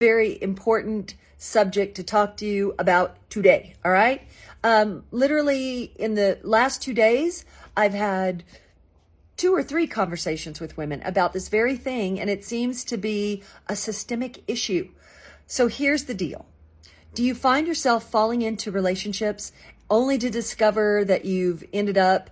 very important subject to talk to you about today. All right. Um, literally, in the last two days, I've had two or three conversations with women about this very thing, and it seems to be a systemic issue. So here's the deal Do you find yourself falling into relationships only to discover that you've ended up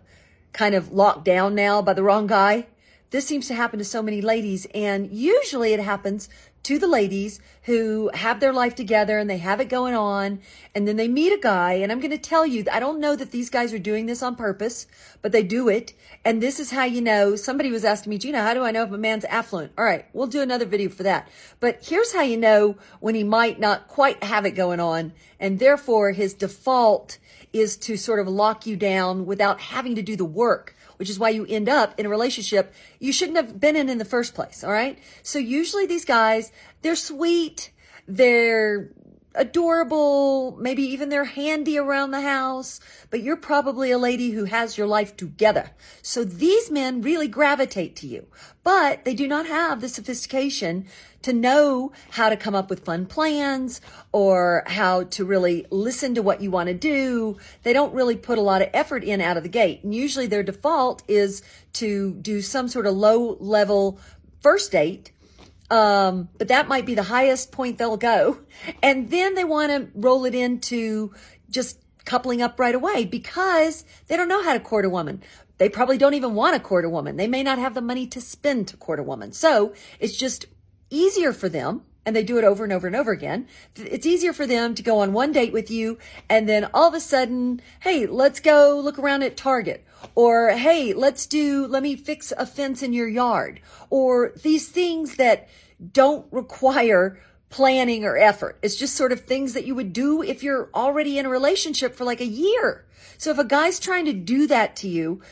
kind of locked down now by the wrong guy? This seems to happen to so many ladies, and usually it happens to the ladies who have their life together and they have it going on, and then they meet a guy. And I'm going to tell you, I don't know that these guys are doing this on purpose, but they do it. And this is how you know. Somebody was asking me, Gina, how do I know if a man's affluent? All right, we'll do another video for that. But here's how you know when he might not quite have it going on, and therefore his default is to sort of lock you down without having to do the work which is why you end up in a relationship you shouldn't have been in in the first place. All right. So usually these guys, they're sweet. They're adorable. Maybe even they're handy around the house, but you're probably a lady who has your life together. So these men really gravitate to you, but they do not have the sophistication to know how to come up with fun plans or how to really listen to what you want to do. They don't really put a lot of effort in out of the gate. And usually their default is to do some sort of low level first date um, but that might be the highest point they'll go. And then they want to roll it into just coupling up right away because they don't know how to court a woman. They probably don't even want to court a woman. They may not have the money to spend to court a woman. So it's just easier for them and they do it over and over and over again. It's easier for them to go on one date with you and then all of a sudden, hey, let's go look around at Target. Or, hey, let's do, let me fix a fence in your yard. Or these things that don't require planning or effort. It's just sort of things that you would do if you're already in a relationship for like a year. So if a guy's trying to do that to you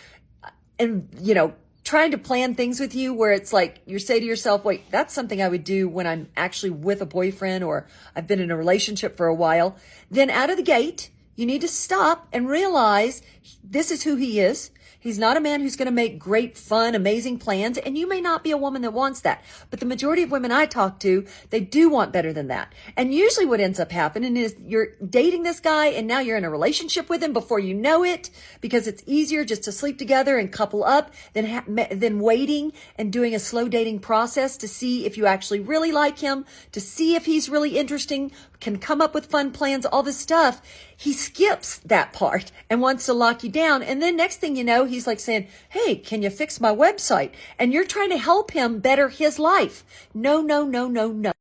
uh, and, you know, trying to plan things with you where it's like you say to yourself, wait, that's something I would do when I'm actually with a boyfriend or I've been in a relationship for a while, then out of the gate, you need to stop and realize this is who he is. He's not a man who's going to make great, fun, amazing plans. And you may not be a woman that wants that. But the majority of women I talk to, they do want better than that. And usually what ends up happening is you're dating this guy and now you're in a relationship with him before you know it because it's easier just to sleep together and couple up than, ha- than waiting and doing a slow dating process to see if you actually really like him, to see if he's really interesting, can come up with fun plans, all this stuff. He skips that part and wants to lock you down. And then next thing you know, he's like saying, Hey, can you fix my website? And you're trying to help him better his life. No, no, no, no, no.